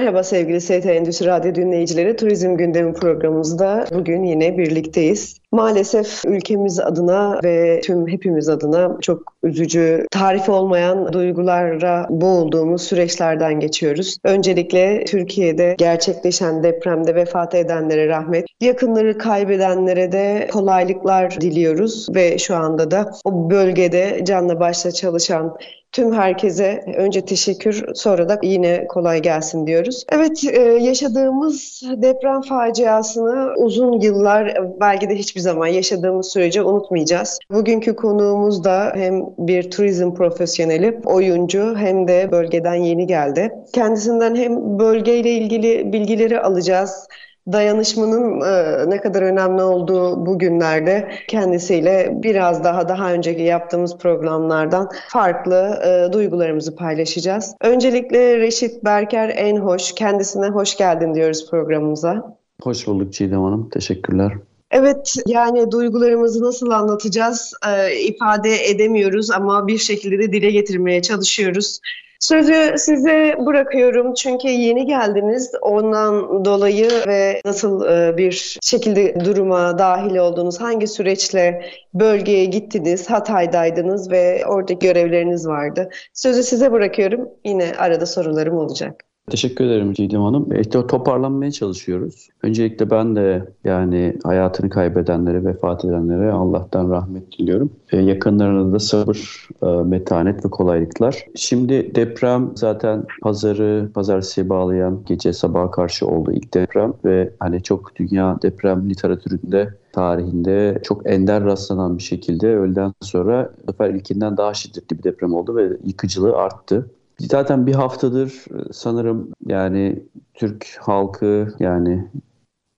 Merhaba sevgili ST Endüstri Radyo dinleyicileri. Turizm Gündemi programımızda bugün yine birlikteyiz. Maalesef ülkemiz adına ve tüm hepimiz adına çok üzücü, tarifi olmayan duygulara boğulduğumuz süreçlerden geçiyoruz. Öncelikle Türkiye'de gerçekleşen depremde vefat edenlere rahmet, yakınları kaybedenlere de kolaylıklar diliyoruz ve şu anda da o bölgede canla başla çalışan Tüm herkese önce teşekkür sonra da yine kolay gelsin diyoruz. Evet yaşadığımız deprem faciasını uzun yıllar belki de hiçbir zaman yaşadığımız sürece unutmayacağız. Bugünkü konuğumuz da hem bir turizm profesyoneli, oyuncu hem de bölgeden yeni geldi. Kendisinden hem bölgeyle ilgili bilgileri alacağız dayanışmanın e, ne kadar önemli olduğu bu günlerde kendisiyle biraz daha daha önceki yaptığımız programlardan farklı e, duygularımızı paylaşacağız. Öncelikle Reşit Berker en hoş, kendisine hoş geldin diyoruz programımıza. Hoş bulduk Çiğdem Hanım, teşekkürler. Evet yani duygularımızı nasıl anlatacağız e, ifade edemiyoruz ama bir şekilde de dile getirmeye çalışıyoruz. Sözü size bırakıyorum çünkü yeni geldiniz. Ondan dolayı ve nasıl e, bir şekilde duruma dahil oldunuz, hangi süreçle bölgeye gittiniz, Hatay'daydınız ve orada görevleriniz vardı. Sözü size bırakıyorum. Yine arada sorularım olacak. Teşekkür ederim Cidem Hanım. İşte toparlanmaya çalışıyoruz. Öncelikle ben de yani hayatını kaybedenlere, vefat edenlere Allah'tan rahmet diliyorum. E, yakınlarına da sabır, e, metanet ve kolaylıklar. Şimdi deprem zaten pazarı, pazartesiye bağlayan gece sabaha karşı oldu ilk deprem ve hani çok dünya deprem literatüründe tarihinde çok ender rastlanan bir şekilde öğleden sonra bu sefer ilkinden daha şiddetli bir deprem oldu ve yıkıcılığı arttı. Zaten bir haftadır e, sanırım yani Türk halkı yani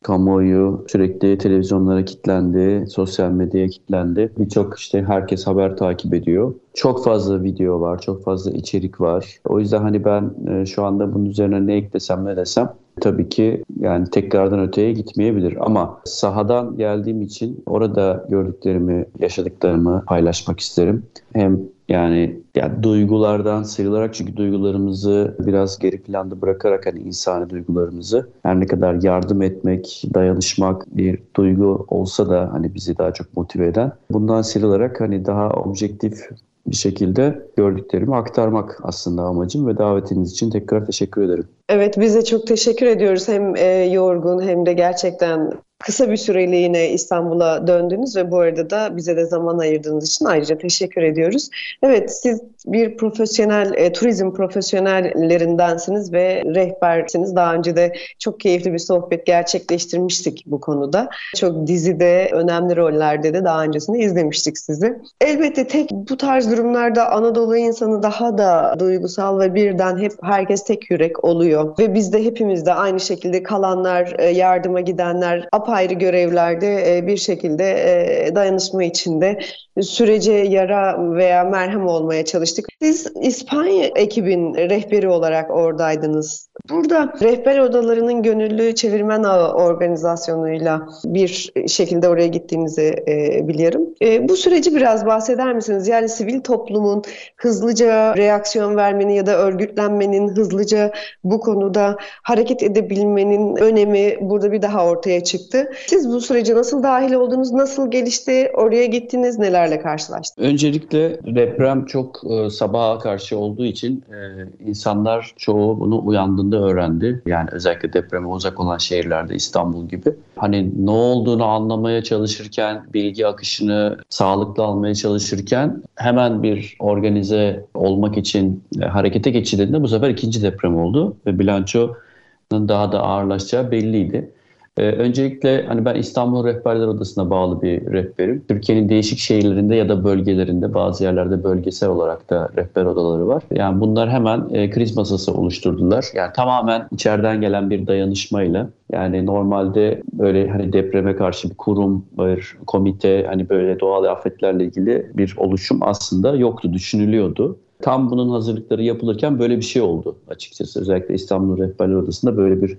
kamuoyu sürekli televizyonlara kilitlendi, sosyal medyaya kilitlendi. Birçok işte herkes haber takip ediyor. Çok fazla video var, çok fazla içerik var. O yüzden hani ben e, şu anda bunun üzerine ne eklesem ne desem tabii ki yani tekrardan öteye gitmeyebilir. Ama sahadan geldiğim için orada gördüklerimi, yaşadıklarımı paylaşmak isterim. Hem yani, yani duygulardan sıyrılarak çünkü duygularımızı biraz geri planda bırakarak hani insani duygularımızı her ne kadar yardım etmek, dayanışmak bir duygu olsa da hani bizi daha çok motive eden bundan sıyrılarak hani daha objektif bir şekilde gördüklerimi aktarmak aslında amacım ve davetiniz için tekrar teşekkür ederim. Evet biz de çok teşekkür ediyoruz. Hem e, yorgun hem de gerçekten kısa bir süreliğine İstanbul'a döndünüz ve bu arada da bize de zaman ayırdığınız için ayrıca teşekkür ediyoruz. Evet siz bir profesyonel, e, turizm profesyonellerindensiniz ve rehbersiniz. Daha önce de çok keyifli bir sohbet gerçekleştirmiştik bu konuda. Çok dizide, önemli rollerde de daha öncesinde izlemiştik sizi. Elbette tek bu tarz durumlarda Anadolu insanı daha da duygusal ve birden hep herkes tek yürek oluyor. Ve biz de hepimiz de aynı şekilde kalanlar, e, yardıma gidenler, apayrı görevlerde e, bir şekilde e, dayanışma içinde sürece yara veya merhem olmaya çalıştık. Siz İspanya ekibin rehberi olarak oradaydınız. Burada rehber odalarının gönüllü çevirmen ağı organizasyonuyla bir şekilde oraya gittiğinizi e, biliyorum. E, bu süreci biraz bahseder misiniz? Yani sivil toplumun hızlıca reaksiyon vermenin ya da örgütlenmenin hızlıca bu konuda hareket edebilmenin önemi burada bir daha ortaya çıktı. Siz bu sürece nasıl dahil oldunuz? Nasıl gelişti? Oraya gittiniz? Nelerle karşılaştınız? Öncelikle deprem çok e, sabaha karşı olduğu için e, insanlar çoğu bunu uyandığında öğrendi. Yani özellikle depreme uzak olan şehirlerde İstanbul gibi. Hani ne olduğunu anlamaya çalışırken, bilgi akışını sağlıklı almaya çalışırken hemen bir organize olmak için e, harekete geçildiğinde bu sefer ikinci deprem oldu ve bilançonun daha da ağırlaşacağı belliydi. Ee, öncelikle hani ben İstanbul Rehberler Odası'na bağlı bir rehberim. Türkiye'nin değişik şehirlerinde ya da bölgelerinde bazı yerlerde bölgesel olarak da rehber odaları var. Yani bunlar hemen e, kriz masası oluşturdular. Yani tamamen içeriden gelen bir dayanışmayla yani normalde böyle hani depreme karşı bir kurum, bir komite hani böyle doğal afetlerle ilgili bir oluşum aslında yoktu, düşünülüyordu. Tam bunun hazırlıkları yapılırken böyle bir şey oldu açıkçası. Özellikle İstanbul Rehberler Odası'nda böyle bir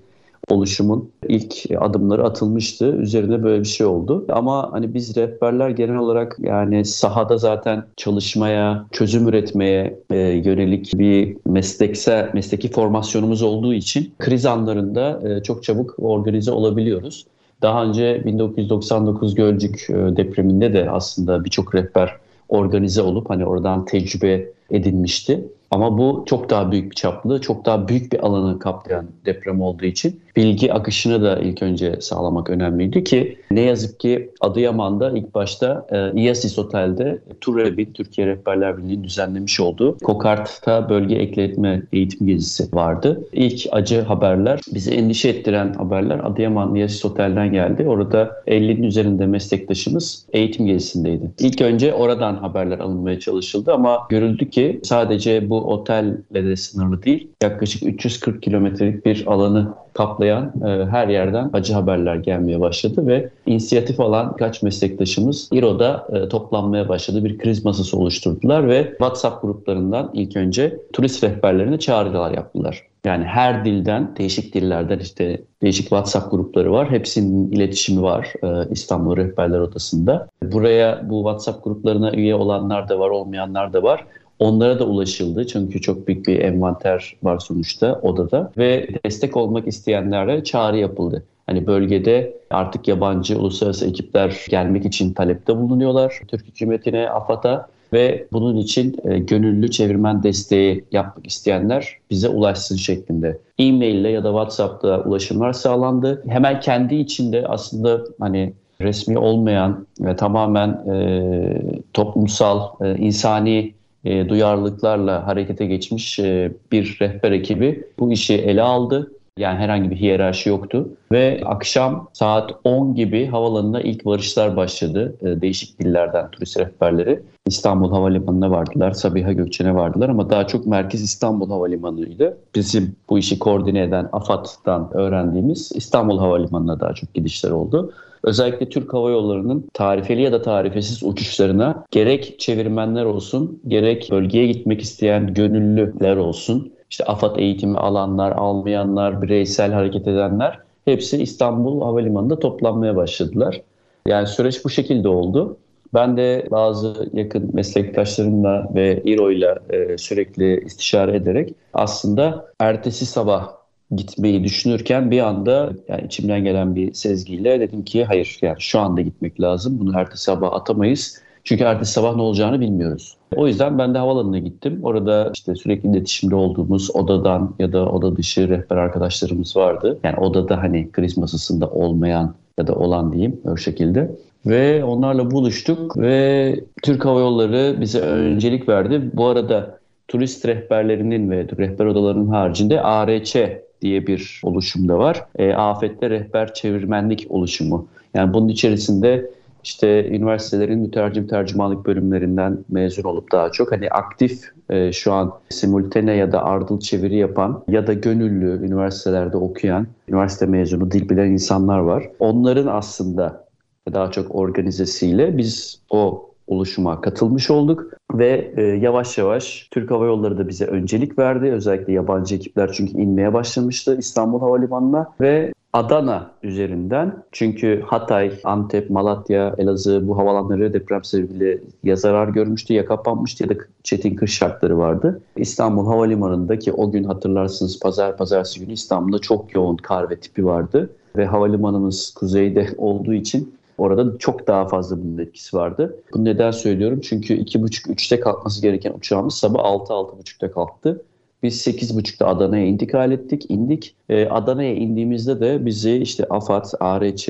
oluşumun ilk adımları atılmıştı. Üzerinde böyle bir şey oldu. Ama hani biz rehberler genel olarak yani sahada zaten çalışmaya, çözüm üretmeye e, yönelik bir mesleksel, mesleki formasyonumuz olduğu için kriz anlarında e, çok çabuk organize olabiliyoruz. Daha önce 1999 Gölcük e, depreminde de aslında birçok rehber organize olup hani oradan tecrübe edinmişti. Ama bu çok daha büyük bir çaplı, çok daha büyük bir alanı kaplayan deprem olduğu için bilgi akışını da ilk önce sağlamak önemliydi ki ne yazık ki Adıyaman'da ilk başta e, Otel'de TUREB'in Türkiye Rehberler Birliği'nin düzenlemiş olduğu Kokart'ta bölge ekletme eğitim gezisi vardı. İlk acı haberler, bizi endişe ettiren haberler Adıyaman İASIS Otel'den geldi. Orada 50'nin üzerinde meslektaşımız eğitim gezisindeydi. İlk önce oradan haberler alınmaya çalışıldı ama görüldü ki sadece bu otelle de sınırlı değil. Yaklaşık 340 kilometrelik bir alanı kaplayan e, her yerden acı haberler gelmeye başladı ve inisiyatif alan kaç meslektaşımız İRO'da e, toplanmaya başladı. Bir kriz masası oluşturdular ve WhatsApp gruplarından ilk önce turist rehberlerine çağrılar yaptılar. Yani her dilden, değişik dillerden işte değişik WhatsApp grupları var. Hepsinin iletişimi var e, İstanbul Rehberler Odası'nda. Buraya bu WhatsApp gruplarına üye olanlar da var, olmayanlar da var. Onlara da ulaşıldı çünkü çok büyük bir envanter var sonuçta odada ve destek olmak isteyenlere çağrı yapıldı. Hani bölgede artık yabancı uluslararası ekipler gelmek için talepte bulunuyorlar. Türk hükümetine, AFAD'a ve bunun için e, gönüllü çevirmen desteği yapmak isteyenler bize ulaşsın şeklinde. E-mail ile ya da WhatsApp'ta ulaşımlar sağlandı. Hemen kendi içinde aslında hani resmi olmayan ve tamamen e, toplumsal, e, insani e, duyarlılıklarla harekete geçmiş e, bir rehber ekibi bu işi ele aldı. Yani herhangi bir hiyerarşi yoktu. Ve akşam saat 10 gibi havalanına ilk varışlar başladı. E, değişik dillerden turist rehberleri. İstanbul Havalimanı'na vardılar, Sabiha Gökçen'e vardılar ama daha çok Merkez İstanbul Havalimanı'ydı. Bizim bu işi koordine eden AFAD'dan öğrendiğimiz İstanbul Havalimanı'na daha çok gidişler oldu. Özellikle Türk Hava Yolları'nın tarifeli ya da tarifesiz uçuşlarına gerek çevirmenler olsun, gerek bölgeye gitmek isteyen gönüllüler olsun, işte AFAD eğitimi alanlar, almayanlar, bireysel hareket edenler hepsi İstanbul Havalimanı'nda toplanmaya başladılar. Yani süreç bu şekilde oldu. Ben de bazı yakın meslektaşlarımla ve İRO'yla e, sürekli istişare ederek aslında ertesi sabah gitmeyi düşünürken bir anda yani içimden gelen bir sezgiyle dedim ki hayır yani şu anda gitmek lazım. Bunu ertesi sabah atamayız. Çünkü ertesi sabah ne olacağını bilmiyoruz. O yüzden ben de havalanına gittim. Orada işte sürekli iletişimde olduğumuz odadan ya da oda dışı rehber arkadaşlarımız vardı. Yani odada hani kriz masasında olmayan ya da olan diyeyim o şekilde. Ve onlarla buluştuk ve Türk Hava Yolları bize öncelik verdi. Bu arada turist rehberlerinin ve rehber odalarının haricinde ARÇ diye bir oluşum da var. E, afette rehber çevirmenlik oluşumu. Yani bunun içerisinde işte üniversitelerin mütercim tercümanlık bölümlerinden mezun olup daha çok hani aktif e, şu an simultane ya da ardıl çeviri yapan ya da gönüllü üniversitelerde okuyan, üniversite mezunu dil bilen insanlar var. Onların aslında daha çok organizesiyle biz o oluşuma katılmış olduk ve e, yavaş yavaş Türk Hava Yolları da bize öncelik verdi. Özellikle yabancı ekipler çünkü inmeye başlamıştı İstanbul Havalimanı'na ve Adana üzerinden çünkü Hatay, Antep, Malatya, Elazığ bu havalanları deprem sebebiyle ya zarar görmüştü ya kapanmıştı ya da çetin kış şartları vardı. İstanbul Havalimanı'ndaki o gün hatırlarsınız pazar pazartesi günü İstanbul'da çok yoğun kar ve tipi vardı ve havalimanımız kuzeyde olduğu için Orada çok daha fazla bunun etkisi vardı. Bu neden söylüyorum? Çünkü 2.30-3'te kalkması gereken uçağımız sabah 6-6.30'da kalktı. Biz 8.30'da Adana'ya intikal ettik, indik. Ee, Adana'ya indiğimizde de bizi işte AFAD, ARÇ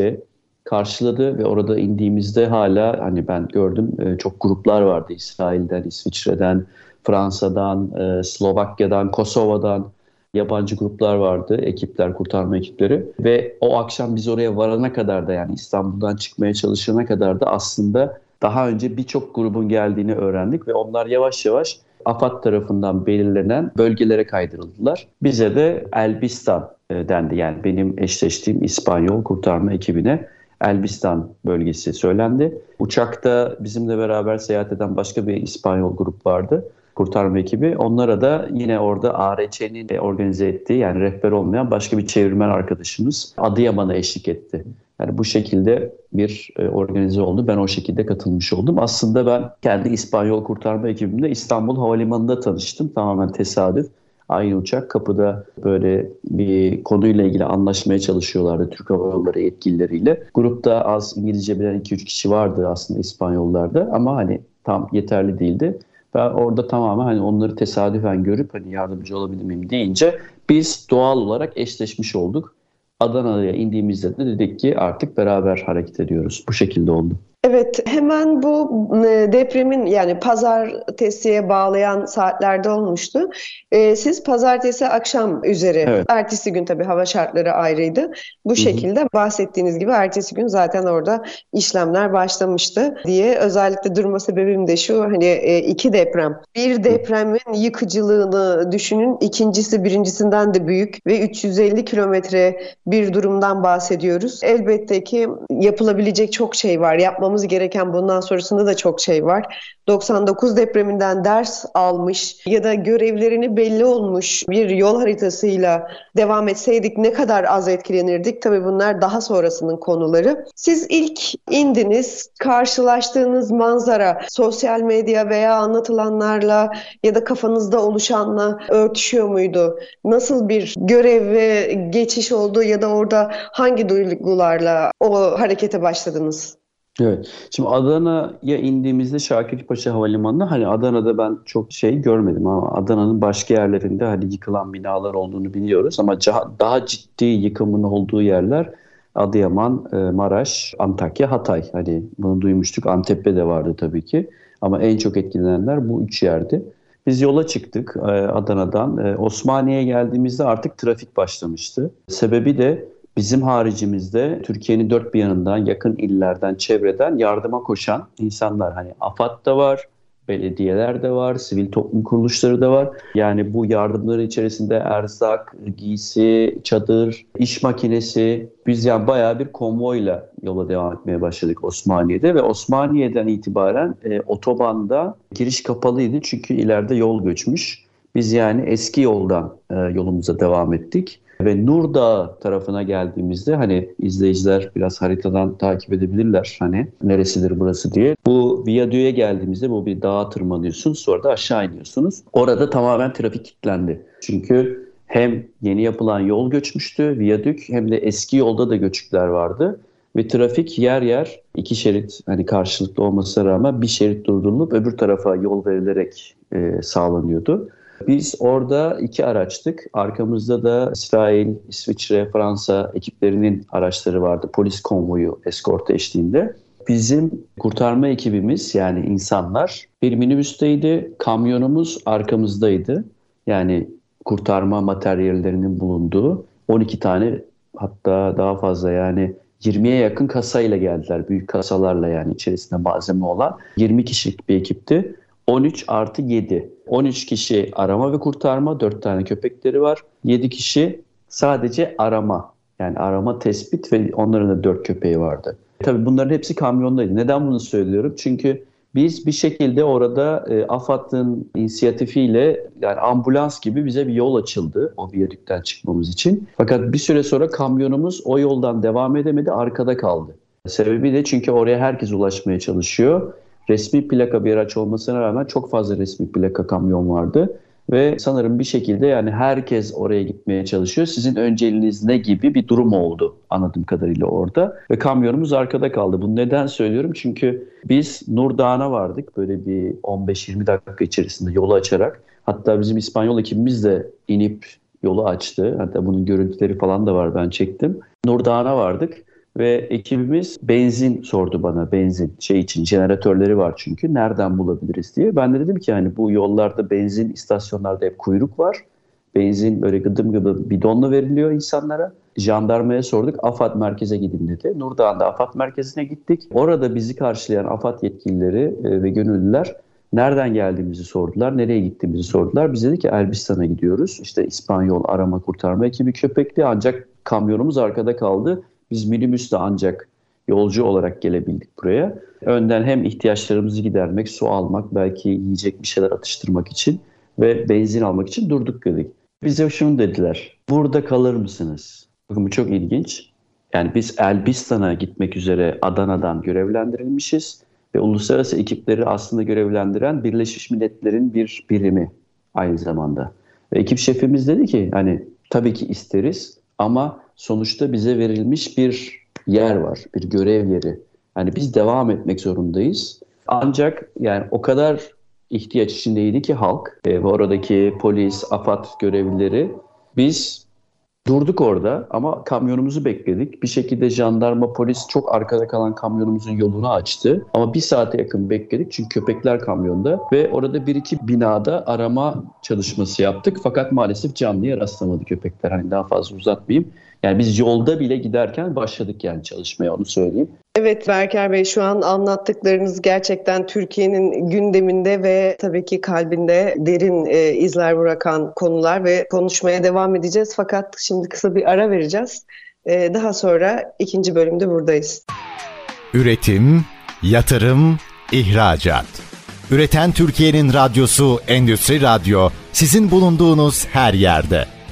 karşıladı ve orada indiğimizde hala hani ben gördüm e, çok gruplar vardı İsrail'den, İsviçre'den, Fransa'dan, e, Slovakya'dan, Kosova'dan yabancı gruplar vardı, ekipler, kurtarma ekipleri ve o akşam biz oraya varana kadar da yani İstanbul'dan çıkmaya çalışana kadar da aslında daha önce birçok grubun geldiğini öğrendik ve onlar yavaş yavaş AFAD tarafından belirlenen bölgelere kaydırıldılar. Bize de Elbistan e, dendi. Yani benim eşleştiğim İspanyol kurtarma ekibine Elbistan bölgesi söylendi. Uçakta bizimle beraber seyahat eden başka bir İspanyol grup vardı kurtarma ekibi. Onlara da yine orada ARÇ'nin organize ettiği yani rehber olmayan başka bir çevirmen arkadaşımız Adıyaman'a eşlik etti. Yani bu şekilde bir e, organize oldu. Ben o şekilde katılmış oldum. Aslında ben kendi İspanyol kurtarma ekibimde İstanbul Havalimanı'nda tanıştım. Tamamen tesadüf. Aynı uçak kapıda böyle bir konuyla ilgili anlaşmaya çalışıyorlardı Türk Hava Yolları yetkilileriyle. Grupta az İngilizce bilen 2-3 kişi vardı aslında İspanyollarda ama hani tam yeterli değildi. Ben orada tamamen hani onları tesadüfen görüp hani yardımcı olabilir miyim deyince biz doğal olarak eşleşmiş olduk. Adana'ya indiğimizde de dedik ki artık beraber hareket ediyoruz. Bu şekilde oldu. Evet, hemen bu e, depremin yani pazartesiye bağlayan saatlerde olmuştu. E, siz pazartesi akşam üzeri, evet. ertesi gün tabii hava şartları ayrıydı. Bu şekilde Hı-hı. bahsettiğiniz gibi ertesi gün zaten orada işlemler başlamıştı diye. Özellikle durma sebebim de şu hani e, iki deprem. Bir depremin yıkıcılığını düşünün, ikincisi birincisinden de büyük ve 350 kilometre bir durumdan bahsediyoruz. Elbette ki yapılabilecek çok şey var. Yapmamız yapmamız gereken bundan sonrasında da çok şey var. 99 depreminden ders almış ya da görevlerini belli olmuş bir yol haritasıyla devam etseydik ne kadar az etkilenirdik? Tabii bunlar daha sonrasının konuları. Siz ilk indiniz, karşılaştığınız manzara sosyal medya veya anlatılanlarla ya da kafanızda oluşanla örtüşüyor muydu? Nasıl bir görev ve geçiş oldu ya da orada hangi duygularla o harekete başladınız? Evet. Şimdi Adana'ya indiğimizde Şakirpaşa Havalimanı'nda hani Adana'da ben çok şey görmedim ama Adana'nın başka yerlerinde hani yıkılan binalar olduğunu biliyoruz ama daha ciddi yıkımın olduğu yerler Adıyaman, e, Maraş, Antakya, Hatay. Hani bunu duymuştuk. Antep'te de vardı tabii ki. Ama en çok etkilenenler bu üç yerdi. Biz yola çıktık e, Adana'dan. E, Osmaniye'ye geldiğimizde artık trafik başlamıştı. Sebebi de Bizim haricimizde Türkiye'nin dört bir yanından, yakın illerden, çevreden yardıma koşan insanlar. Hani AFAD da var, belediyeler de var, sivil toplum kuruluşları da var. Yani bu yardımları içerisinde erzak, giysi, çadır, iş makinesi. Biz yani bayağı bir konvoyla yola devam etmeye başladık Osmaniye'de ve Osmaniye'den itibaren e, otobanda giriş kapalıydı çünkü ileride yol göçmüş. Biz yani eski yoldan e, yolumuza devam ettik. Ve Nurdağ tarafına geldiğimizde hani izleyiciler biraz haritadan takip edebilirler hani neresidir burası diye. Bu viyadüğe geldiğimizde bu bir dağa tırmanıyorsunuz sonra da aşağı iniyorsunuz. Orada tamamen trafik kilitlendi. Çünkü hem yeni yapılan yol göçmüştü viyadük hem de eski yolda da göçükler vardı. Ve trafik yer yer iki şerit hani karşılıklı olmasına rağmen bir şerit durdurulup öbür tarafa yol verilerek e, sağlanıyordu. Biz orada iki araçtık. Arkamızda da İsrail, İsviçre, Fransa ekiplerinin araçları vardı. Polis konvoyu eskortu eşliğinde. Bizim kurtarma ekibimiz yani insanlar bir minibüsteydi. Kamyonumuz arkamızdaydı. Yani kurtarma materyallerinin bulunduğu 12 tane hatta daha fazla yani 20'ye yakın kasayla geldiler. Büyük kasalarla yani içerisinde malzeme olan. 20 kişilik bir ekipti. 13 artı 7. 13 kişi arama ve kurtarma, 4 tane köpekleri var. 7 kişi sadece arama. Yani arama tespit ve onların da 4 köpeği vardı. Tabii bunların hepsi kamyondaydı. Neden bunu söylüyorum? Çünkü biz bir şekilde orada e, AFAD'ın inisiyatifiyle yani ambulans gibi bize bir yol açıldı o viyadükten çıkmamız için. Fakat bir süre sonra kamyonumuz o yoldan devam edemedi, arkada kaldı. Sebebi de çünkü oraya herkes ulaşmaya çalışıyor resmi plaka bir araç olmasına rağmen çok fazla resmi plaka kamyon vardı. Ve sanırım bir şekilde yani herkes oraya gitmeye çalışıyor. Sizin önceliğiniz ne gibi bir durum oldu anladığım kadarıyla orada. Ve kamyonumuz arkada kaldı. Bunu neden söylüyorum? Çünkü biz Nur Dağı'na vardık böyle bir 15-20 dakika içerisinde yolu açarak. Hatta bizim İspanyol ekibimiz de inip yolu açtı. Hatta bunun görüntüleri falan da var ben çektim. Nur Dağı'na vardık. Ve ekibimiz benzin sordu bana benzin şey için jeneratörleri var çünkü nereden bulabiliriz diye. Ben de dedim ki hani bu yollarda benzin istasyonlarda hep kuyruk var. Benzin böyle gıdım gıdım bidonla veriliyor insanlara. Jandarmaya sorduk. AFAD merkeze gidin dedi. Nurdağ'da AFAD merkezine gittik. Orada bizi karşılayan AFAD yetkilileri e, ve gönüllüler nereden geldiğimizi sordular. Nereye gittiğimizi sordular. Biz dedik ki Elbistan'a gidiyoruz. İşte İspanyol arama kurtarma ekibi köpekli ancak kamyonumuz arkada kaldı. Biz minibüsle ancak yolcu olarak gelebildik buraya. Önden hem ihtiyaçlarımızı gidermek, su almak, belki yiyecek bir şeyler atıştırmak için ve benzin almak için durduk dedik. Bize şunu dediler. Burada kalır mısınız? Bakın bu çok ilginç. Yani biz Elbistan'a gitmek üzere Adana'dan görevlendirilmişiz ve uluslararası ekipleri aslında görevlendiren Birleşmiş Milletler'in bir birimi aynı zamanda. Ve ekip şefimiz dedi ki hani tabii ki isteriz ama sonuçta bize verilmiş bir yer var, bir görev yeri. Yani biz devam etmek zorundayız. Ancak yani o kadar ihtiyaç içindeydi ki halk e, ve oradaki polis, AFAD görevlileri biz durduk orada ama kamyonumuzu bekledik. Bir şekilde jandarma, polis çok arkada kalan kamyonumuzun yolunu açtı. Ama bir saate yakın bekledik çünkü köpekler kamyonda ve orada bir iki binada arama çalışması yaptık. Fakat maalesef canlıya rastlamadı köpekler. Hani daha fazla uzatmayayım. Yani biz yolda bile giderken başladık yani çalışmaya onu söyleyeyim. Evet Berker Bey şu an anlattıklarınız gerçekten Türkiye'nin gündeminde ve tabii ki kalbinde derin e, izler bırakan konular ve konuşmaya devam edeceğiz. Fakat şimdi kısa bir ara vereceğiz. E, daha sonra ikinci bölümde buradayız. Üretim, yatırım, ihracat. Üreten Türkiye'nin radyosu Endüstri Radyo sizin bulunduğunuz her yerde.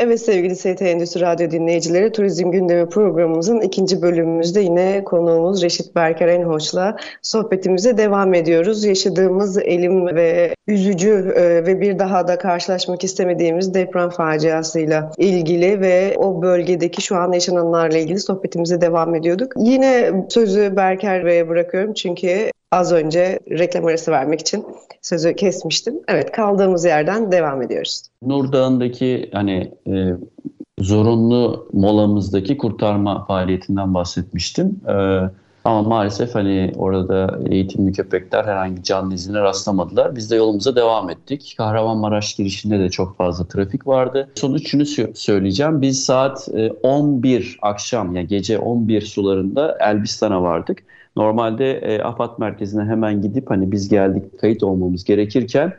Evet sevgili ST Endüstri Radyo dinleyicileri, Turizm Gündemi programımızın ikinci bölümümüzde yine konuğumuz Reşit Berker Enhoç'la sohbetimize devam ediyoruz. Yaşadığımız elim ve üzücü e, ve bir daha da karşılaşmak istemediğimiz deprem faciasıyla ilgili ve o bölgedeki şu an yaşananlarla ilgili sohbetimize devam ediyorduk. Yine sözü Berker Bey'e bırakıyorum çünkü az önce reklam arası vermek için sözü kesmiştim. Evet kaldığımız yerden devam ediyoruz. Nur Dağı'ndaki hani e, zorunlu molamızdaki kurtarma faaliyetinden bahsetmiştim. E, ama maalesef hani orada eğitimli köpekler herhangi canlı izine rastlamadılar. Biz de yolumuza devam ettik. Kahramanmaraş girişinde de çok fazla trafik vardı. Sonuç şunu söyleyeceğim. Biz saat 11 e, akşam ya yani gece 11 sularında Elbistan'a vardık. Normalde e, AFAD merkezine hemen gidip hani biz geldik kayıt olmamız gerekirken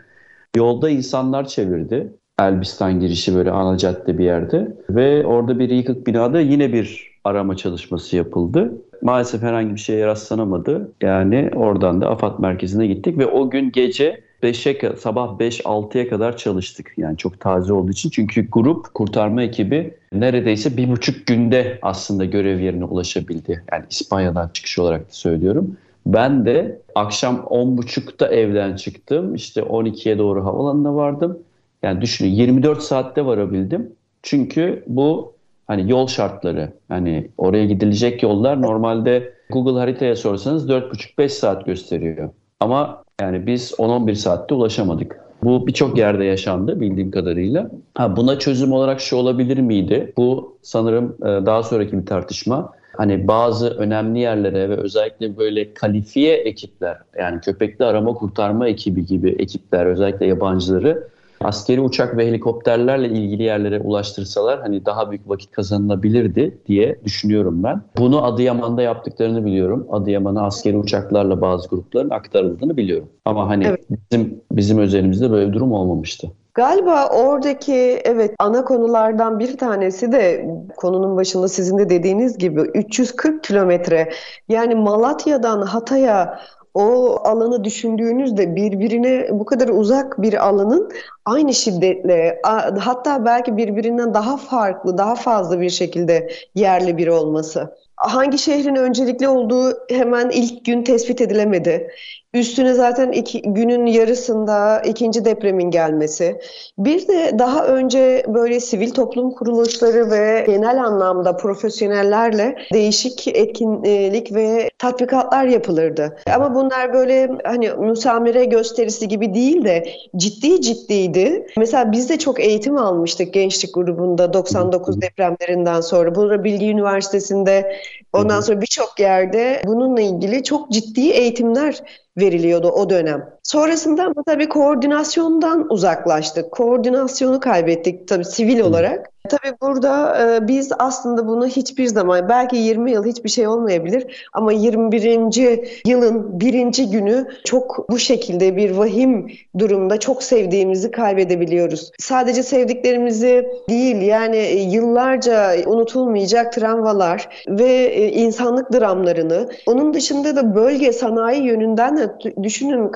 yolda insanlar çevirdi. Elbistan girişi böyle ana cadde bir yerde ve orada bir yıkık binada yine bir arama çalışması yapıldı. Maalesef herhangi bir şeye rastlanamadı. Yani oradan da AFAD merkezine gittik ve o gün gece 5'e sabah 5-6'ya kadar çalıştık. Yani çok taze olduğu için. Çünkü grup kurtarma ekibi neredeyse bir buçuk günde aslında görev yerine ulaşabildi. Yani İspanya'dan çıkış olarak da söylüyorum. Ben de akşam 10.30'da evden çıktım. İşte 12'ye doğru havalanına vardım. Yani düşünün 24 saatte varabildim. Çünkü bu hani yol şartları. Hani oraya gidilecek yollar normalde Google haritaya sorsanız 4,5-5 saat gösteriyor. Ama yani biz 10-11 saatte ulaşamadık. Bu birçok yerde yaşandı bildiğim kadarıyla. Ha, buna çözüm olarak şu olabilir miydi? Bu sanırım e, daha sonraki bir tartışma. Hani bazı önemli yerlere ve özellikle böyle kalifiye ekipler yani köpekli arama kurtarma ekibi gibi ekipler özellikle yabancıları askeri uçak ve helikopterlerle ilgili yerlere ulaştırsalar hani daha büyük vakit kazanılabilirdi diye düşünüyorum ben. Bunu Adıyaman'da yaptıklarını biliyorum. Adıyaman'a askeri uçaklarla bazı grupların aktarıldığını biliyorum. Ama hani evet. bizim bizim özelimizde böyle bir durum olmamıştı. Galiba oradaki evet ana konulardan bir tanesi de konunun başında sizin de dediğiniz gibi 340 kilometre yani Malatya'dan Hatay'a o alanı düşündüğünüzde birbirine bu kadar uzak bir alanın aynı şiddetle hatta belki birbirinden daha farklı, daha fazla bir şekilde yerli biri olması. Hangi şehrin öncelikli olduğu hemen ilk gün tespit edilemedi. Üstüne zaten iki, günün yarısında ikinci depremin gelmesi. Bir de daha önce böyle sivil toplum kuruluşları ve genel anlamda profesyonellerle değişik etkinlik ve tatbikatlar yapılırdı. Ama bunlar böyle hani müsamere gösterisi gibi değil de ciddi ciddiydi. Mesela biz de çok eğitim almıştık gençlik grubunda 99 depremlerinden sonra. Burada Bilgi Üniversitesi'nde ondan sonra birçok yerde bununla ilgili çok ciddi eğitimler veriliyordu o dönem. Sonrasında ama tabii koordinasyondan uzaklaştık. Koordinasyonu kaybettik tabii sivil olarak. Tabii burada e, biz aslında bunu hiçbir zaman belki 20 yıl hiçbir şey olmayabilir ama 21. yılın birinci günü çok bu şekilde bir vahim durumda çok sevdiğimizi kaybedebiliyoruz. Sadece sevdiklerimizi değil yani yıllarca unutulmayacak travmalar ve e, insanlık dramlarını onun dışında da bölge sanayi yönünden de düşünün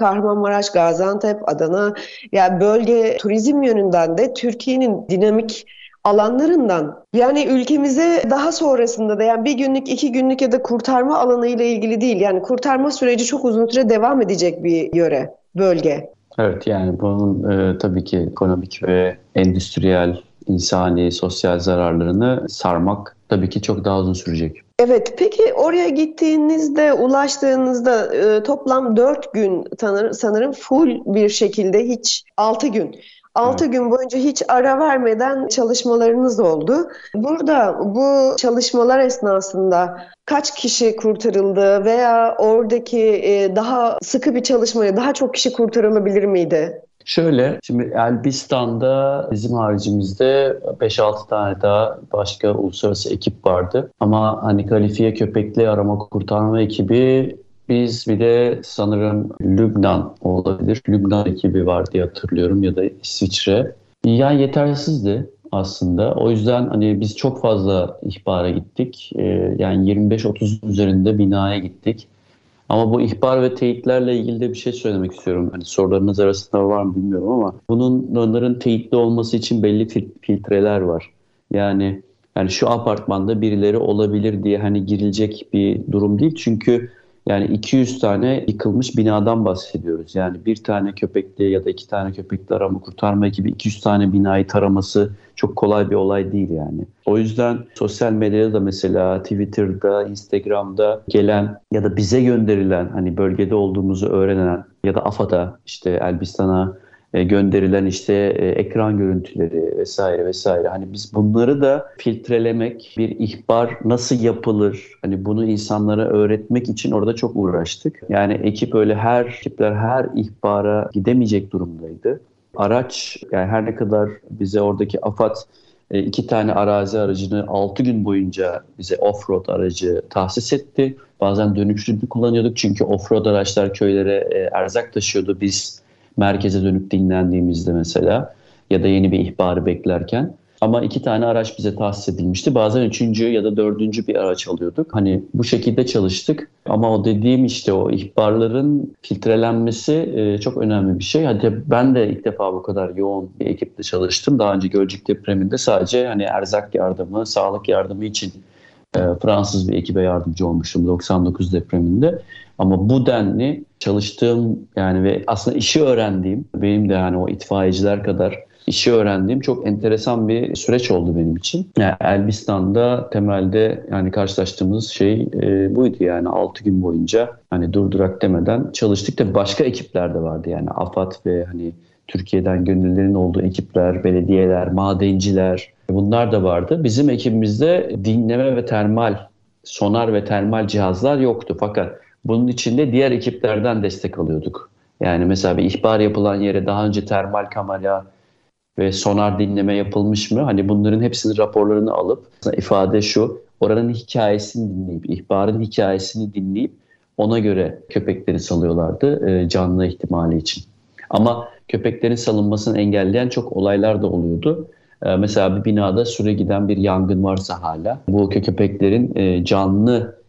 Kahramanmaraş, Gaziantep, Adana yani bölge turizm yönünden de Türkiye'nin dinamik alanlarından yani ülkemize daha sonrasında da yani bir günlük iki günlük ya da kurtarma alanı ile ilgili değil yani kurtarma süreci çok uzun süre devam edecek bir yöre bölge. Evet yani bunun e, tabii ki ekonomik ve endüstriyel, insani, sosyal zararlarını sarmak tabii ki çok daha uzun sürecek. Evet, peki oraya gittiğinizde, ulaştığınızda e, toplam 4 gün tanır, sanırım full bir şekilde hiç 6 gün 6 evet. gün boyunca hiç ara vermeden çalışmalarınız oldu. Burada bu çalışmalar esnasında kaç kişi kurtarıldı veya oradaki e, daha sıkı bir çalışmaya daha çok kişi kurtarılabilir miydi? Şöyle, şimdi Elbistan'da bizim haricimizde 5-6 tane daha başka uluslararası ekip vardı. Ama hani kalifiye köpekli arama kurtarma ekibi biz bir de sanırım Lübnan olabilir. Lübnan ekibi var diye hatırlıyorum ya da İsviçre. Yani yetersizdi aslında. O yüzden hani biz çok fazla ihbara gittik. Ee, yani 25-30 üzerinde binaya gittik. Ama bu ihbar ve teyitlerle ilgili de bir şey söylemek istiyorum. Hani sorularınız arasında var mı bilmiyorum ama bunun onların teyitli olması için belli filtreler var. Yani yani şu apartmanda birileri olabilir diye hani girilecek bir durum değil. Çünkü yani 200 tane yıkılmış binadan bahsediyoruz. Yani bir tane köpekli ya da iki tane köpekli arama kurtarma ekibi 200 tane binayı taraması çok kolay bir olay değil yani. O yüzden sosyal medyada da mesela Twitter'da, Instagram'da gelen ya da bize gönderilen hani bölgede olduğumuzu öğrenen ya da AFAD'a işte Elbistan'a e, gönderilen işte e, ekran görüntüleri vesaire vesaire. Hani biz bunları da filtrelemek, bir ihbar nasıl yapılır? Hani bunu insanlara öğretmek için orada çok uğraştık. Yani ekip öyle her ekipler her ihbara gidemeyecek durumdaydı. Araç yani her ne kadar bize oradaki AFAD e, iki tane arazi aracını 6 gün boyunca bize off-road aracı tahsis etti. Bazen dönüşlü kullanıyorduk çünkü off-road araçlar köylere erzak taşıyordu. Biz merkeze dönüp dinlendiğimizde mesela ya da yeni bir ihbarı beklerken. Ama iki tane araç bize tahsis edilmişti. Bazen üçüncü ya da dördüncü bir araç alıyorduk. Hani bu şekilde çalıştık. Ama o dediğim işte o ihbarların filtrelenmesi e, çok önemli bir şey. Hadi ben de ilk defa bu kadar yoğun bir ekiple çalıştım. Daha önce Gölcük depreminde sadece hani erzak yardımı, sağlık yardımı için e, Fransız bir ekibe yardımcı olmuştum 99 depreminde. Ama bu denli çalıştığım yani ve aslında işi öğrendiğim benim de yani o itfaiyeciler kadar işi öğrendiğim çok enteresan bir süreç oldu benim için. Yani Elbistan'da temelde yani karşılaştığımız şey e, buydu yani 6 gün boyunca hani durdurak demeden çalıştık da başka ekipler de vardı yani AFAD ve hani Türkiye'den gönüllülerin olduğu ekipler, belediyeler, madenciler bunlar da vardı. Bizim ekibimizde dinleme ve termal, sonar ve termal cihazlar yoktu fakat bunun içinde diğer ekiplerden destek alıyorduk. Yani mesela bir ihbar yapılan yere daha önce termal kamera ve sonar dinleme yapılmış mı? Hani bunların hepsinin raporlarını alıp ifade şu, oranın hikayesini dinleyip, ihbarın hikayesini dinleyip ona göre köpekleri salıyorlardı e, canlı ihtimali için. Ama köpeklerin salınmasını engelleyen çok olaylar da oluyordu. E, mesela bir binada süre giden bir yangın varsa hala bu köpeklerin e, canlı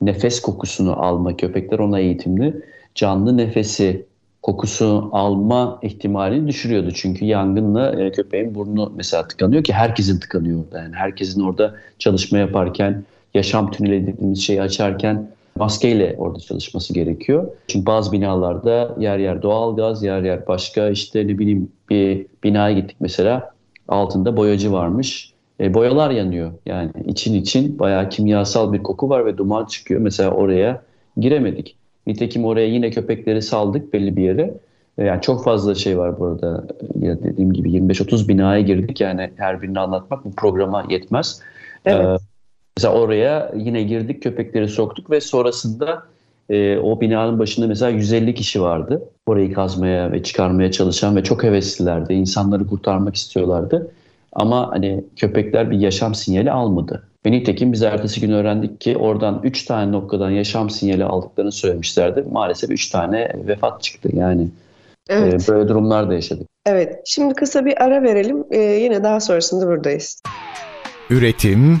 nefes kokusunu alma köpekler ona eğitimli. Canlı nefesi kokusu alma ihtimalini düşürüyordu. Çünkü yangınla e, köpeğin burnu mesela tıkanıyor ki herkesin tıkanıyor orada. Yani herkesin orada çalışma yaparken, yaşam tüneli dediğimiz şeyi açarken maskeyle orada çalışması gerekiyor. Çünkü bazı binalarda yer yer doğal gaz, yer yer başka işte ne bileyim bir binaya gittik mesela altında boyacı varmış. E, boyalar yanıyor yani için için bayağı kimyasal bir koku var ve duman çıkıyor. Mesela oraya giremedik. Nitekim oraya yine köpekleri saldık belli bir yere. E, yani çok fazla şey var burada. Ya dediğim gibi 25-30 binaya girdik. Yani her birini anlatmak bu programa yetmez. Evet. Ee, mesela oraya yine girdik, köpekleri soktuk ve sonrasında e, o binanın başında mesela 150 kişi vardı. Orayı kazmaya ve çıkarmaya çalışan ve çok heveslilerdi. İnsanları kurtarmak istiyorlardı. Ama hani köpekler bir yaşam sinyali almadı. Ve nitekim biz ertesi gün öğrendik ki oradan 3 tane noktadan yaşam sinyali aldıklarını söylemişlerdi. Maalesef 3 tane vefat çıktı. Yani evet. e, böyle durumlar da yaşadık. Evet. Şimdi kısa bir ara verelim. Ee, yine daha sonrasında buradayız. Üretim,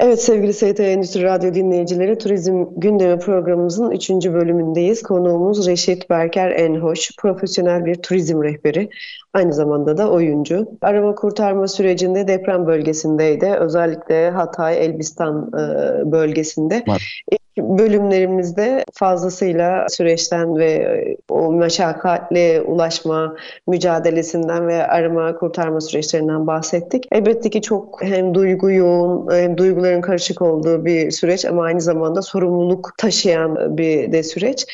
Evet sevgili ST Endüstri Radyo dinleyicileri Turizm Gündemi programımızın 3. bölümündeyiz. Konuğumuz Reşit Berker Enhoş, profesyonel bir turizm rehberi, aynı zamanda da oyuncu. Arama kurtarma sürecinde deprem bölgesindeydi. Özellikle Hatay, Elbistan e, bölgesinde. Var bölümlerimizde fazlasıyla süreçten ve e, o meşakkatli ulaşma mücadelesinden ve arama kurtarma süreçlerinden bahsettik. Elbette ki çok hem duygu yoğun hem duyguların karışık olduğu bir süreç ama aynı zamanda sorumluluk taşıyan bir de süreç.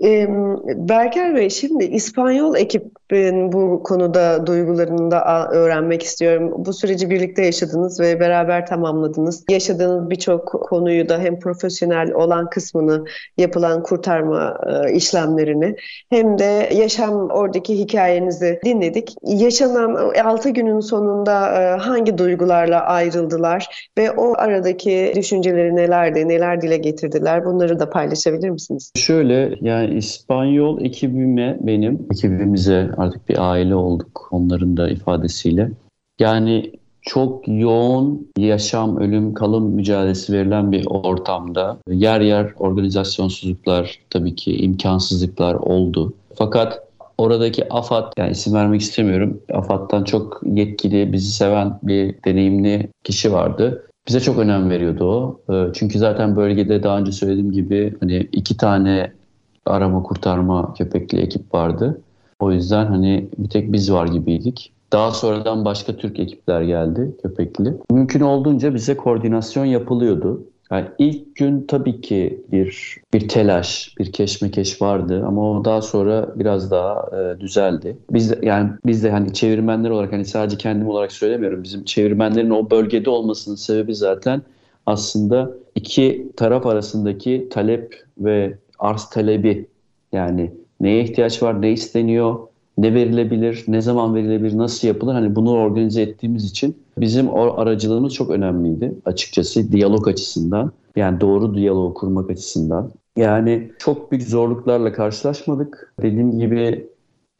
Berker Bey şimdi İspanyol ekibin bu konuda duygularını da öğrenmek istiyorum. Bu süreci birlikte yaşadınız ve beraber tamamladınız. Yaşadığınız birçok konuyu da hem profesyonel olan kısmını yapılan kurtarma e, işlemlerini hem de yaşam oradaki hikayenizi dinledik. Yaşanan 6 günün sonunda e, hangi duygularla ayrıldılar ve o aradaki düşünceleri nelerdi, neler dile getirdiler bunları da paylaşabilir misiniz? Şöyle yani İspanyol ekibime benim, ekibimize artık bir aile olduk onların da ifadesiyle. Yani çok yoğun yaşam, ölüm, kalım mücadelesi verilen bir ortamda yer yer organizasyonsuzluklar, tabii ki imkansızlıklar oldu. Fakat oradaki AFAD, yani isim vermek istemiyorum, AFAD'dan çok yetkili, bizi seven bir deneyimli kişi vardı. Bize çok önem veriyordu o. Ee, çünkü zaten bölgede daha önce söylediğim gibi hani iki tane arama kurtarma köpekli ekip vardı. O yüzden hani bir tek biz var gibiydik. Daha sonradan başka Türk ekipler geldi köpekli. Mümkün olduğunca bize koordinasyon yapılıyordu. Yani ilk gün tabii ki bir bir telaş, bir keşmekeş vardı ama o daha sonra biraz daha e, düzeldi. Biz de, yani biz de hani çevirmenler olarak hani sadece kendim olarak söylemiyorum. Bizim çevirmenlerin o bölgede olmasının sebebi zaten aslında iki taraf arasındaki talep ve arz talebi yani neye ihtiyaç var, ne isteniyor, ne verilebilir, ne zaman verilebilir, nasıl yapılır hani bunu organize ettiğimiz için bizim o aracılığımız çok önemliydi açıkçası diyalog açısından. Yani doğru diyalog kurmak açısından. Yani çok büyük zorluklarla karşılaşmadık. Dediğim gibi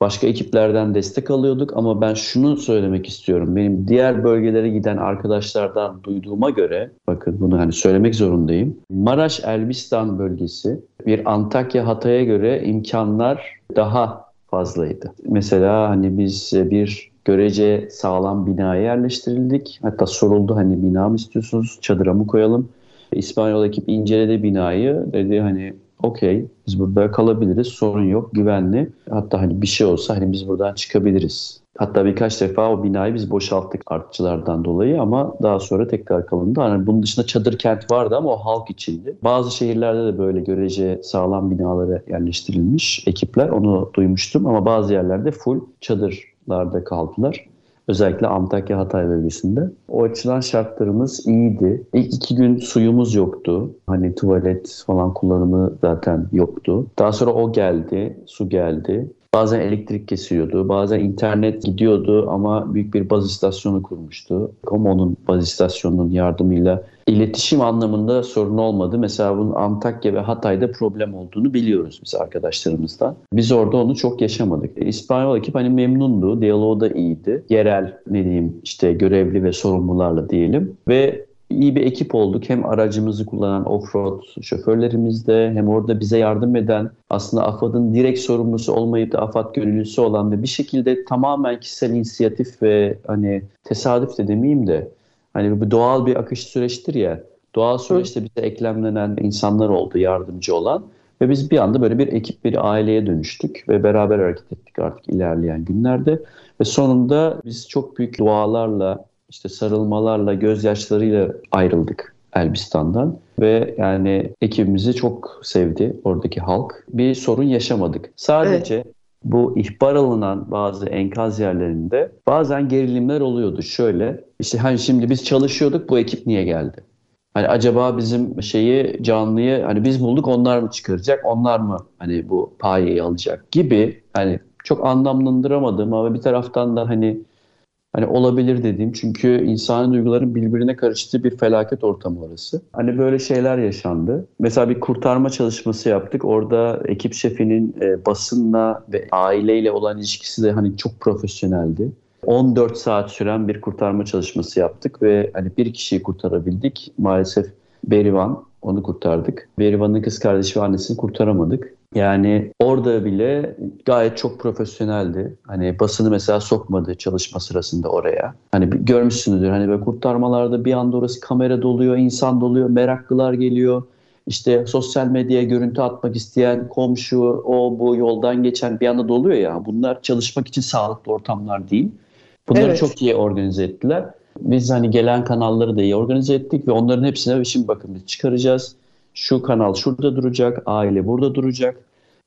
Başka ekiplerden destek alıyorduk ama ben şunu söylemek istiyorum. Benim diğer bölgelere giden arkadaşlardan duyduğuma göre, bakın bunu hani söylemek zorundayım. Maraş Elbistan bölgesi bir Antakya Hatay'a göre imkanlar daha fazlaydı. Mesela hani biz bir görece sağlam binaya yerleştirildik. Hatta soruldu hani bina mı istiyorsunuz, çadıra mı koyalım? İspanyol ekip inceledi binayı. Dedi hani okey biz burada kalabiliriz sorun yok güvenli. Hatta hani bir şey olsa hani biz buradan çıkabiliriz. Hatta birkaç defa o binayı biz boşalttık artçılardan dolayı ama daha sonra tekrar kalındı. Hani bunun dışında çadır kent vardı ama o halk içindi. Bazı şehirlerde de böyle görece sağlam binalara yerleştirilmiş ekipler onu duymuştum ama bazı yerlerde full çadırlarda kaldılar. Özellikle Antakya Hatay bölgesinde. O açıdan şartlarımız iyiydi. İlk iki gün suyumuz yoktu. Hani tuvalet falan kullanımı zaten yoktu. Daha sonra o geldi, su geldi. Bazen elektrik kesiyordu, bazen internet gidiyordu ama büyük bir baz istasyonu kurmuştu. Komo'nun baz istasyonunun yardımıyla iletişim anlamında sorun olmadı. Mesela bunun Antakya ve Hatay'da problem olduğunu biliyoruz biz arkadaşlarımızdan. Biz orada onu çok yaşamadık. İspanyol ekip hani memnundu, diyaloğu da iyiydi. Yerel ne diyeyim işte görevli ve sorumlularla diyelim ve iyi bir ekip olduk. Hem aracımızı kullanan offroad şoförlerimizde hem orada bize yardım eden aslında AFAD'ın direkt sorumlusu olmayıp da AFAD gönüllüsü olan ve bir şekilde tamamen kişisel inisiyatif ve hani tesadüf de demeyeyim de hani bu doğal bir akış süreçtir ya. Doğal süreçte bize eklemlenen insanlar oldu yardımcı olan. Ve biz bir anda böyle bir ekip, bir aileye dönüştük ve beraber hareket ettik artık ilerleyen günlerde. Ve sonunda biz çok büyük dualarla, işte sarılmalarla, gözyaşlarıyla ayrıldık Elbistan'dan. Ve yani ekibimizi çok sevdi oradaki halk. Bir sorun yaşamadık. Sadece evet. bu ihbar alınan bazı enkaz yerlerinde bazen gerilimler oluyordu. Şöyle işte hani şimdi biz çalışıyorduk bu ekip niye geldi? Hani acaba bizim şeyi canlıyı hani biz bulduk onlar mı çıkaracak onlar mı hani bu payeyi alacak gibi hani çok anlamlandıramadığım ama bir taraftan da hani hani olabilir dediğim çünkü insani duyguların birbirine karıştığı bir felaket ortamı orası. Hani böyle şeyler yaşandı. Mesela bir kurtarma çalışması yaptık. Orada ekip şefinin e, basınla ve aileyle olan ilişkisi de hani çok profesyoneldi. 14 saat süren bir kurtarma çalışması yaptık ve hani bir kişiyi kurtarabildik. Maalesef Berivan onu kurtardık. Berivan'ın kız kardeşi ve annesini kurtaramadık. Yani orada bile gayet çok profesyoneldi. Hani basını mesela sokmadı çalışma sırasında oraya. Hani görmüşsünüzdür hani böyle kurtarmalarda bir anda orası kamera doluyor, insan doluyor, meraklılar geliyor. İşte sosyal medyaya görüntü atmak isteyen komşu, o bu yoldan geçen bir anda doluyor ya. Bunlar çalışmak için sağlıklı ortamlar değil. Bunları evet. çok iyi organize ettiler. Biz hani gelen kanalları da iyi organize ettik ve onların hepsine şimdi bakın biz çıkaracağız. Şu kanal şurada duracak, aile burada duracak.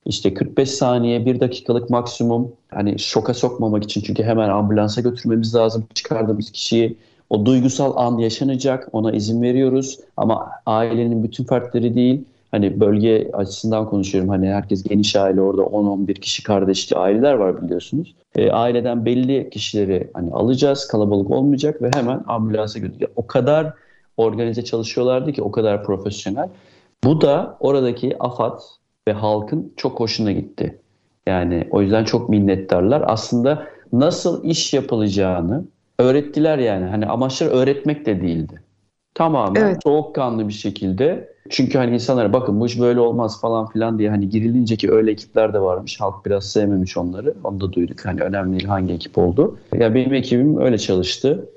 İşte 45 saniye, 1 dakikalık maksimum hani şoka sokmamak için çünkü hemen ambulansa götürmemiz lazım çıkardığımız kişiyi. O duygusal an yaşanacak, ona izin veriyoruz ama ailenin bütün fertleri değil, hani bölge açısından konuşuyorum. Hani herkes geniş aile orada 10-11 kişi kardeşli aileler var biliyorsunuz. E, aileden belli kişileri hani alacağız. Kalabalık olmayacak ve hemen ambulansa götüreceğiz. O kadar organize çalışıyorlardı ki o kadar profesyonel. Bu da oradaki AFAD ve halkın çok hoşuna gitti. Yani o yüzden çok minnettarlar. Aslında nasıl iş yapılacağını öğrettiler yani. Hani amaçlar öğretmek de değildi. Tamamen evet. soğukkanlı bir şekilde çünkü hani insanlara bakın bu iş böyle olmaz falan filan diye hani girilince ki öyle ekipler de varmış. Halk biraz sevmemiş onları. Onu da duyduk. Hani önemli değil hangi ekip oldu. Ya yani benim ekibim öyle çalıştı.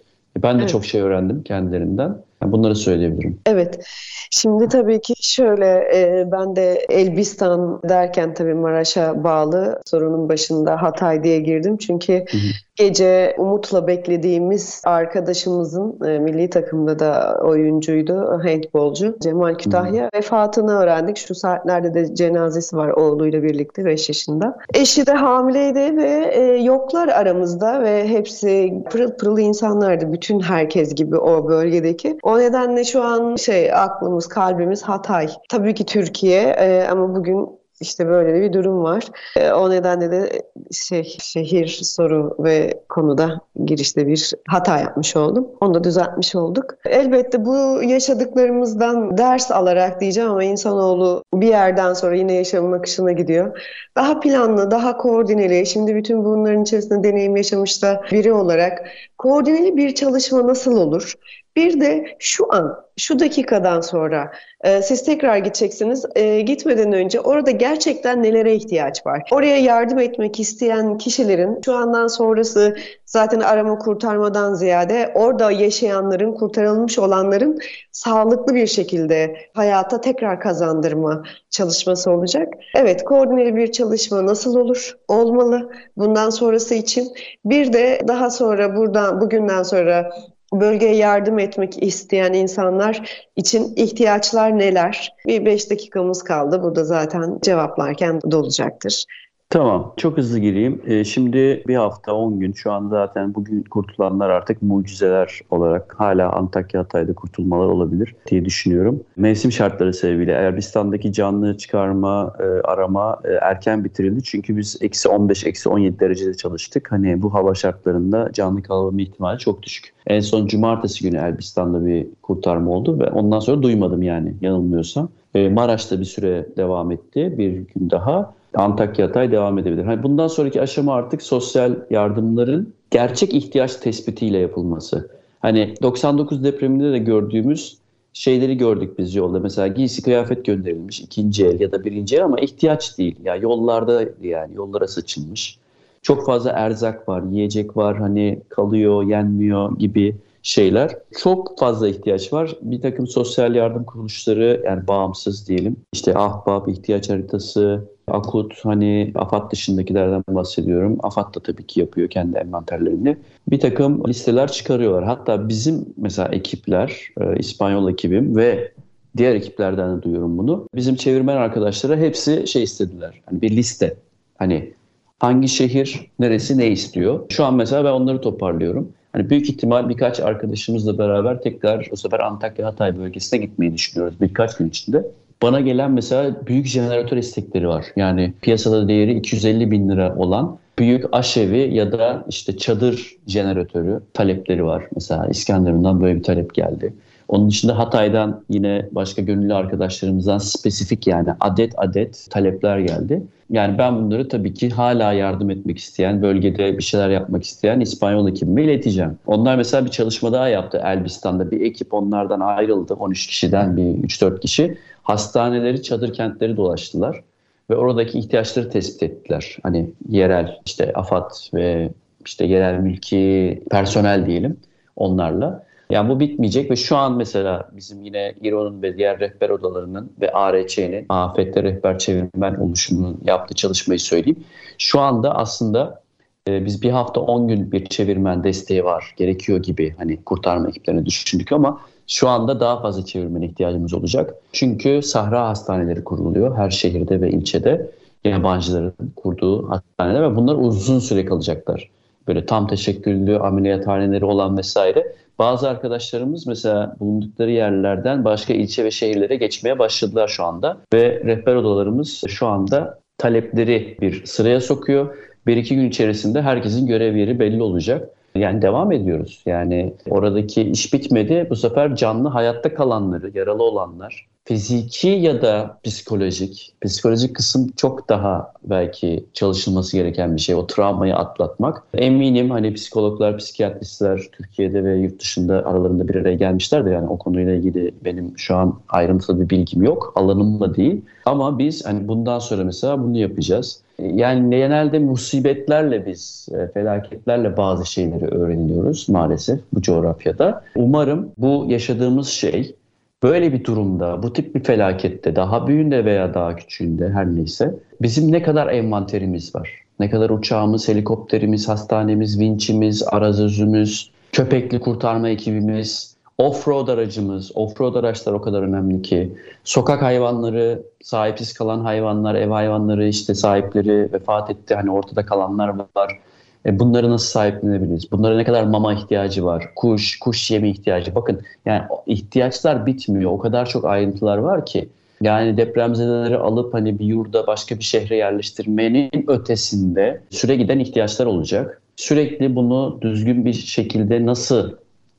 Ben de evet. çok şey öğrendim kendilerinden. Yani bunları söyleyebilirim. Evet. Şimdi tabii ki şöyle e, ben de Elbistan derken tabii Maraş'a bağlı sorunun başında Hatay diye girdim. Çünkü hı hı. Gece umutla beklediğimiz arkadaşımızın e, milli takımda da oyuncuydu, handbolcu Cemal Kütahya hı. vefatını öğrendik. Şu saatlerde de cenazesi var oğluyla birlikte 5 yaşında. Eşi de hamileydi ve e, yoklar aramızda ve hepsi pırıl pırıl insanlardı. Bütün herkes gibi o bölgedeki. O nedenle şu an şey aklımız, kalbimiz Hatay. Tabii ki Türkiye e, ama bugün işte böyle bir durum var. E, o nedenle de şey şehir soru ve konuda girişte bir hata yapmış oldum. Onu da düzeltmiş olduk. Elbette bu yaşadıklarımızdan ders alarak diyeceğim ama insanoğlu bir yerden sonra yine yaşamın akışına gidiyor. Daha planlı, daha koordineli, şimdi bütün bunların içerisinde deneyim yaşamış da biri olarak koordineli bir çalışma nasıl olur? Bir de şu an, şu dakikadan sonra e, siz tekrar gideceksiniz. E, gitmeden önce orada gerçekten nelere ihtiyaç var? Oraya yardım etmek isteyen kişilerin şu andan sonrası zaten arama kurtarmadan ziyade orada yaşayanların, kurtarılmış olanların sağlıklı bir şekilde hayata tekrar kazandırma çalışması olacak. Evet, koordineli bir çalışma nasıl olur? Olmalı. Bundan sonrası için. Bir de daha sonra buradan, bugünden sonra bölgeye yardım etmek isteyen insanlar için ihtiyaçlar neler? Bir beş dakikamız kaldı. Burada zaten cevaplarken dolacaktır. Tamam, çok hızlı gireyim. Ee, şimdi bir hafta, 10 gün şu an zaten bugün kurtulanlar artık mucizeler olarak hala Antakya Hatay'da kurtulmalar olabilir diye düşünüyorum. Mevsim şartları sebebiyle Erbistan'daki canlı çıkarma, e, arama e, erken bitirildi. Çünkü biz eksi 15, eksi 17 derecede çalıştık. Hani bu hava şartlarında canlı kalma ihtimali çok düşük. En son cumartesi günü Elbistan'da bir kurtarma oldu ve ondan sonra duymadım yani yanılmıyorsam. E, Maraş'ta bir süre devam etti bir gün daha. Antakya Hatay devam edebilir. Hani bundan sonraki aşama artık sosyal yardımların gerçek ihtiyaç tespitiyle yapılması. Hani 99 depreminde de gördüğümüz şeyleri gördük biz yolda. Mesela giysi kıyafet gönderilmiş ikinci el ya da birinci el ama ihtiyaç değil. Ya yani yollarda yani yollara saçılmış. Çok fazla erzak var, yiyecek var, hani kalıyor, yenmiyor gibi şeyler. Çok fazla ihtiyaç var. Bir takım sosyal yardım kuruluşları yani bağımsız diyelim. İşte Ahbap, ihtiyaç haritası, Akut hani AFAD dışındakilerden bahsediyorum. AFAD da tabii ki yapıyor kendi envanterlerini. Bir takım listeler çıkarıyorlar. Hatta bizim mesela ekipler, e, İspanyol ekibim ve diğer ekiplerden de duyuyorum bunu. Bizim çevirmen arkadaşlara hepsi şey istediler. Hani bir liste. Hani hangi şehir neresi ne istiyor. Şu an mesela ben onları toparlıyorum. Hani büyük ihtimal birkaç arkadaşımızla beraber tekrar o sefer Antakya Hatay bölgesine gitmeyi düşünüyoruz birkaç gün içinde. Bana gelen mesela büyük jeneratör istekleri var. Yani piyasada değeri 250 bin lira olan büyük aşevi ya da işte çadır jeneratörü talepleri var. Mesela İskenderun'dan böyle bir talep geldi. Onun dışında Hatay'dan yine başka gönüllü arkadaşlarımızdan spesifik yani adet adet talepler geldi. Yani ben bunları tabii ki hala yardım etmek isteyen, bölgede bir şeyler yapmak isteyen İspanyol ekibime ileteceğim. Onlar mesela bir çalışma daha yaptı Elbistan'da. Bir ekip onlardan ayrıldı. 13 kişiden bir 3-4 kişi. Hastaneleri, çadır kentleri dolaştılar. Ve oradaki ihtiyaçları tespit ettiler. Hani yerel işte AFAD ve işte yerel mülki personel diyelim onlarla. Yani bu bitmeyecek ve şu an mesela bizim yine İRO'nun ve diğer rehber odalarının ve ARÇ'nin afette rehber çevirmen oluşumunun yaptığı çalışmayı söyleyeyim. Şu anda aslında e, biz bir hafta 10 gün bir çevirmen desteği var gerekiyor gibi hani kurtarma ekiplerini düşündük ama şu anda daha fazla çevirmen ihtiyacımız olacak. Çünkü sahra hastaneleri kuruluyor her şehirde ve ilçede yabancıların kurduğu hastaneler ve bunlar uzun süre kalacaklar. Böyle tam teşekküllü ameliyathaneleri olan vesaire bazı arkadaşlarımız mesela bulundukları yerlerden başka ilçe ve şehirlere geçmeye başladılar şu anda. Ve rehber odalarımız şu anda talepleri bir sıraya sokuyor. Bir iki gün içerisinde herkesin görev yeri belli olacak. Yani devam ediyoruz. Yani oradaki iş bitmedi. Bu sefer canlı hayatta kalanları, yaralı olanlar, fiziki ya da psikolojik, psikolojik kısım çok daha belki çalışılması gereken bir şey. O travmayı atlatmak. Eminim hani psikologlar, psikiyatristler Türkiye'de ve yurt dışında aralarında bir araya gelmişlerdir. Yani o konuyla ilgili benim şu an ayrıntılı bir bilgim yok. Alanım da değil. Ama biz hani bundan sonra mesela bunu yapacağız. Yani genelde musibetlerle biz, e, felaketlerle bazı şeyleri öğreniyoruz maalesef bu coğrafyada. Umarım bu yaşadığımız şey böyle bir durumda, bu tip bir felakette, daha büyüğünde veya daha küçüğünde her neyse bizim ne kadar envanterimiz var? Ne kadar uçağımız, helikopterimiz, hastanemiz, vinçimiz, arazözümüz, köpekli kurtarma ekibimiz, Off-road aracımız, off-road araçlar o kadar önemli ki. Sokak hayvanları, sahipsiz kalan hayvanlar, ev hayvanları işte sahipleri vefat etti. Hani ortada kalanlar var. E bunları nasıl sahiplenebiliriz? Bunlara ne kadar mama ihtiyacı var? Kuş, kuş yemi ihtiyacı. Bakın yani ihtiyaçlar bitmiyor. O kadar çok ayrıntılar var ki. Yani depremzedeleri alıp hani bir yurda başka bir şehre yerleştirmenin ötesinde süre giden ihtiyaçlar olacak. Sürekli bunu düzgün bir şekilde nasıl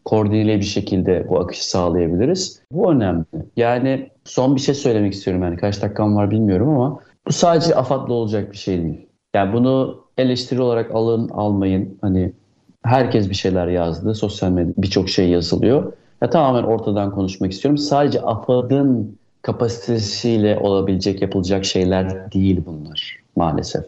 koordineli bir şekilde bu akışı sağlayabiliriz. Bu önemli. Yani son bir şey söylemek istiyorum yani kaç dakikam var bilmiyorum ama bu sadece AFAD'la olacak bir şey değil. Yani bunu eleştiri olarak alın almayın. Hani herkes bir şeyler yazdı. Sosyal medyada birçok şey yazılıyor. Ya tamamen ortadan konuşmak istiyorum. Sadece AFAD'ın kapasitesiyle olabilecek, yapılacak şeyler değil bunlar maalesef.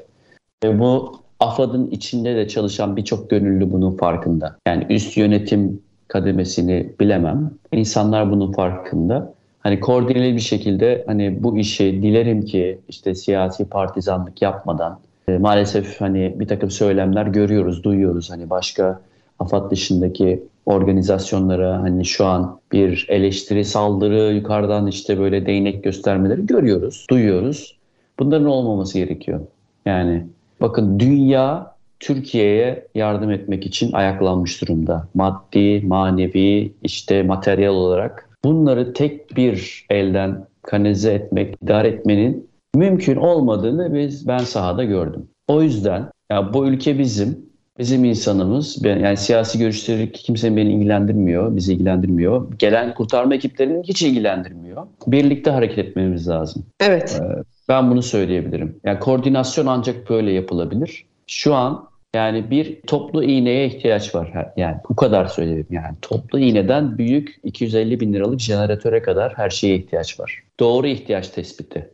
Ve bu AFAD'ın içinde de çalışan birçok gönüllü bunun farkında. Yani üst yönetim kademesini bilemem. İnsanlar bunun farkında. Hani koordineli bir şekilde hani bu işi dilerim ki işte siyasi partizanlık yapmadan e, maalesef hani bir takım söylemler görüyoruz, duyuyoruz. Hani başka AFAD dışındaki organizasyonlara hani şu an bir eleştiri, saldırı, yukarıdan işte böyle değnek göstermeleri görüyoruz, duyuyoruz. Bunların olmaması gerekiyor. Yani bakın dünya Türkiye'ye yardım etmek için ayaklanmış durumda. Maddi, manevi, işte materyal olarak. Bunları tek bir elden kanalize etmek, idare etmenin mümkün olmadığını biz ben sahada gördüm. O yüzden ya bu ülke bizim, bizim insanımız. Yani siyasi görüşleri kimsenin beni ilgilendirmiyor, bizi ilgilendirmiyor. Gelen kurtarma ekiplerinin hiç ilgilendirmiyor. Birlikte hareket etmemiz lazım. Evet. Ben bunu söyleyebilirim. Yani koordinasyon ancak böyle yapılabilir. Şu an Yani bir toplu iğneye ihtiyaç var. Yani bu kadar söyleyeyim yani. Toplu iğneden büyük 250 bin liralık jeneratöre kadar her şeye ihtiyaç var. Doğru ihtiyaç tespiti.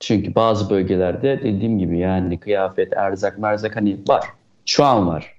Çünkü bazı bölgelerde dediğim gibi yani kıyafet, erzak, merzak hani var. Şu an var.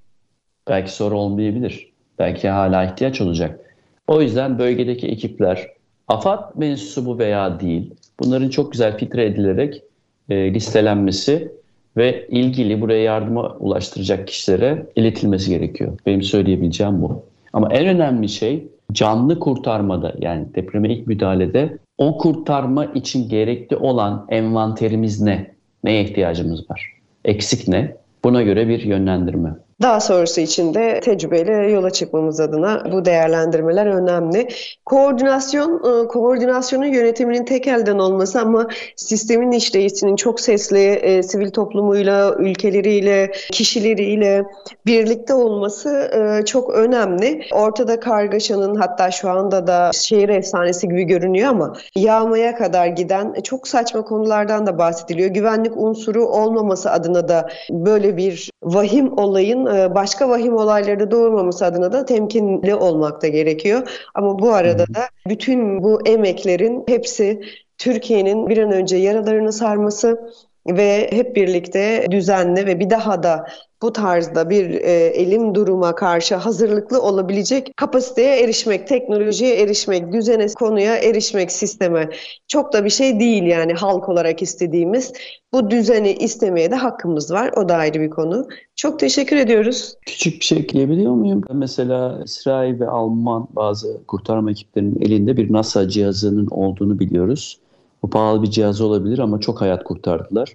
Belki sonra olmayabilir. Belki hala ihtiyaç olacak. O yüzden bölgedeki ekipler AFAD mensubu veya değil bunların çok güzel filtre edilerek e, listelenmesi ve ilgili buraya yardıma ulaştıracak kişilere iletilmesi gerekiyor. Benim söyleyebileceğim bu. Ama en önemli şey canlı kurtarmada yani depreme ilk müdahalede o kurtarma için gerekli olan envanterimiz ne? Neye ihtiyacımız var? Eksik ne? Buna göre bir yönlendirme. Daha sonrası için de tecrübeyle yola çıkmamız adına bu değerlendirmeler önemli. Koordinasyon, e, koordinasyonun yönetiminin tek elden olması ama sistemin işleyişinin çok sesli e, sivil toplumuyla, ülkeleriyle, kişileriyle birlikte olması e, çok önemli. Ortada kargaşanın hatta şu anda da şehir efsanesi gibi görünüyor ama yağmaya kadar giden çok saçma konulardan da bahsediliyor. Güvenlik unsuru olmaması adına da böyle bir vahim olayın e, başka vahim olayları doğurmaması adına da temkinli olmak da gerekiyor. Ama bu arada da bütün bu emeklerin hepsi Türkiye'nin bir an önce yaralarını sarması ve hep birlikte düzenli ve bir daha da bu tarzda bir e, elim duruma karşı hazırlıklı olabilecek kapasiteye erişmek, teknolojiye erişmek, düzene, konuya erişmek, sisteme çok da bir şey değil yani halk olarak istediğimiz. Bu düzeni istemeye de hakkımız var. O da ayrı bir konu. Çok teşekkür ediyoruz. Küçük bir şey ekleyebiliyor muyum? Mesela İsrail ve Alman bazı kurtarma ekiplerinin elinde bir NASA cihazının olduğunu biliyoruz. Bu pahalı bir cihaz olabilir ama çok hayat kurtardılar.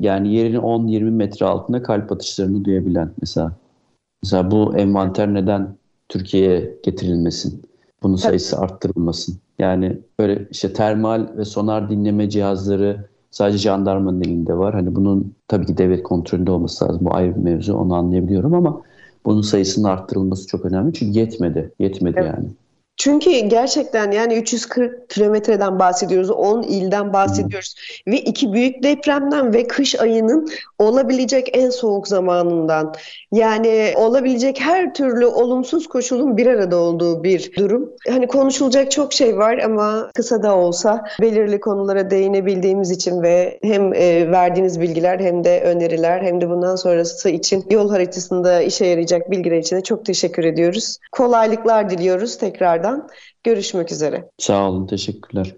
Yani yerini 10-20 metre altında kalp atışlarını duyabilen mesela. Mesela bu envanter neden Türkiye'ye getirilmesin? Bunun sayısı arttırılmasın. Yani böyle işte termal ve sonar dinleme cihazları sadece jandarmanın elinde var. Hani bunun tabii ki devlet kontrolünde olması lazım. Bu ayrı bir mevzu onu anlayabiliyorum ama bunun sayısının arttırılması çok önemli. Çünkü yetmedi. Yetmedi evet. yani. Çünkü gerçekten yani 340 kilometreden bahsediyoruz, 10 ilden bahsediyoruz hmm. ve iki büyük depremden ve kış ayının olabilecek en soğuk zamanından. Yani olabilecek her türlü olumsuz koşulun bir arada olduğu bir durum. Hani konuşulacak çok şey var ama kısa da olsa belirli konulara değinebildiğimiz için ve hem e, verdiğiniz bilgiler hem de öneriler hem de bundan sonrası için yol haritasında işe yarayacak bilgiler için de çok teşekkür ediyoruz. Kolaylıklar diliyoruz tekrardan tekrardan görüşmek üzere. Sağ olun, teşekkürler.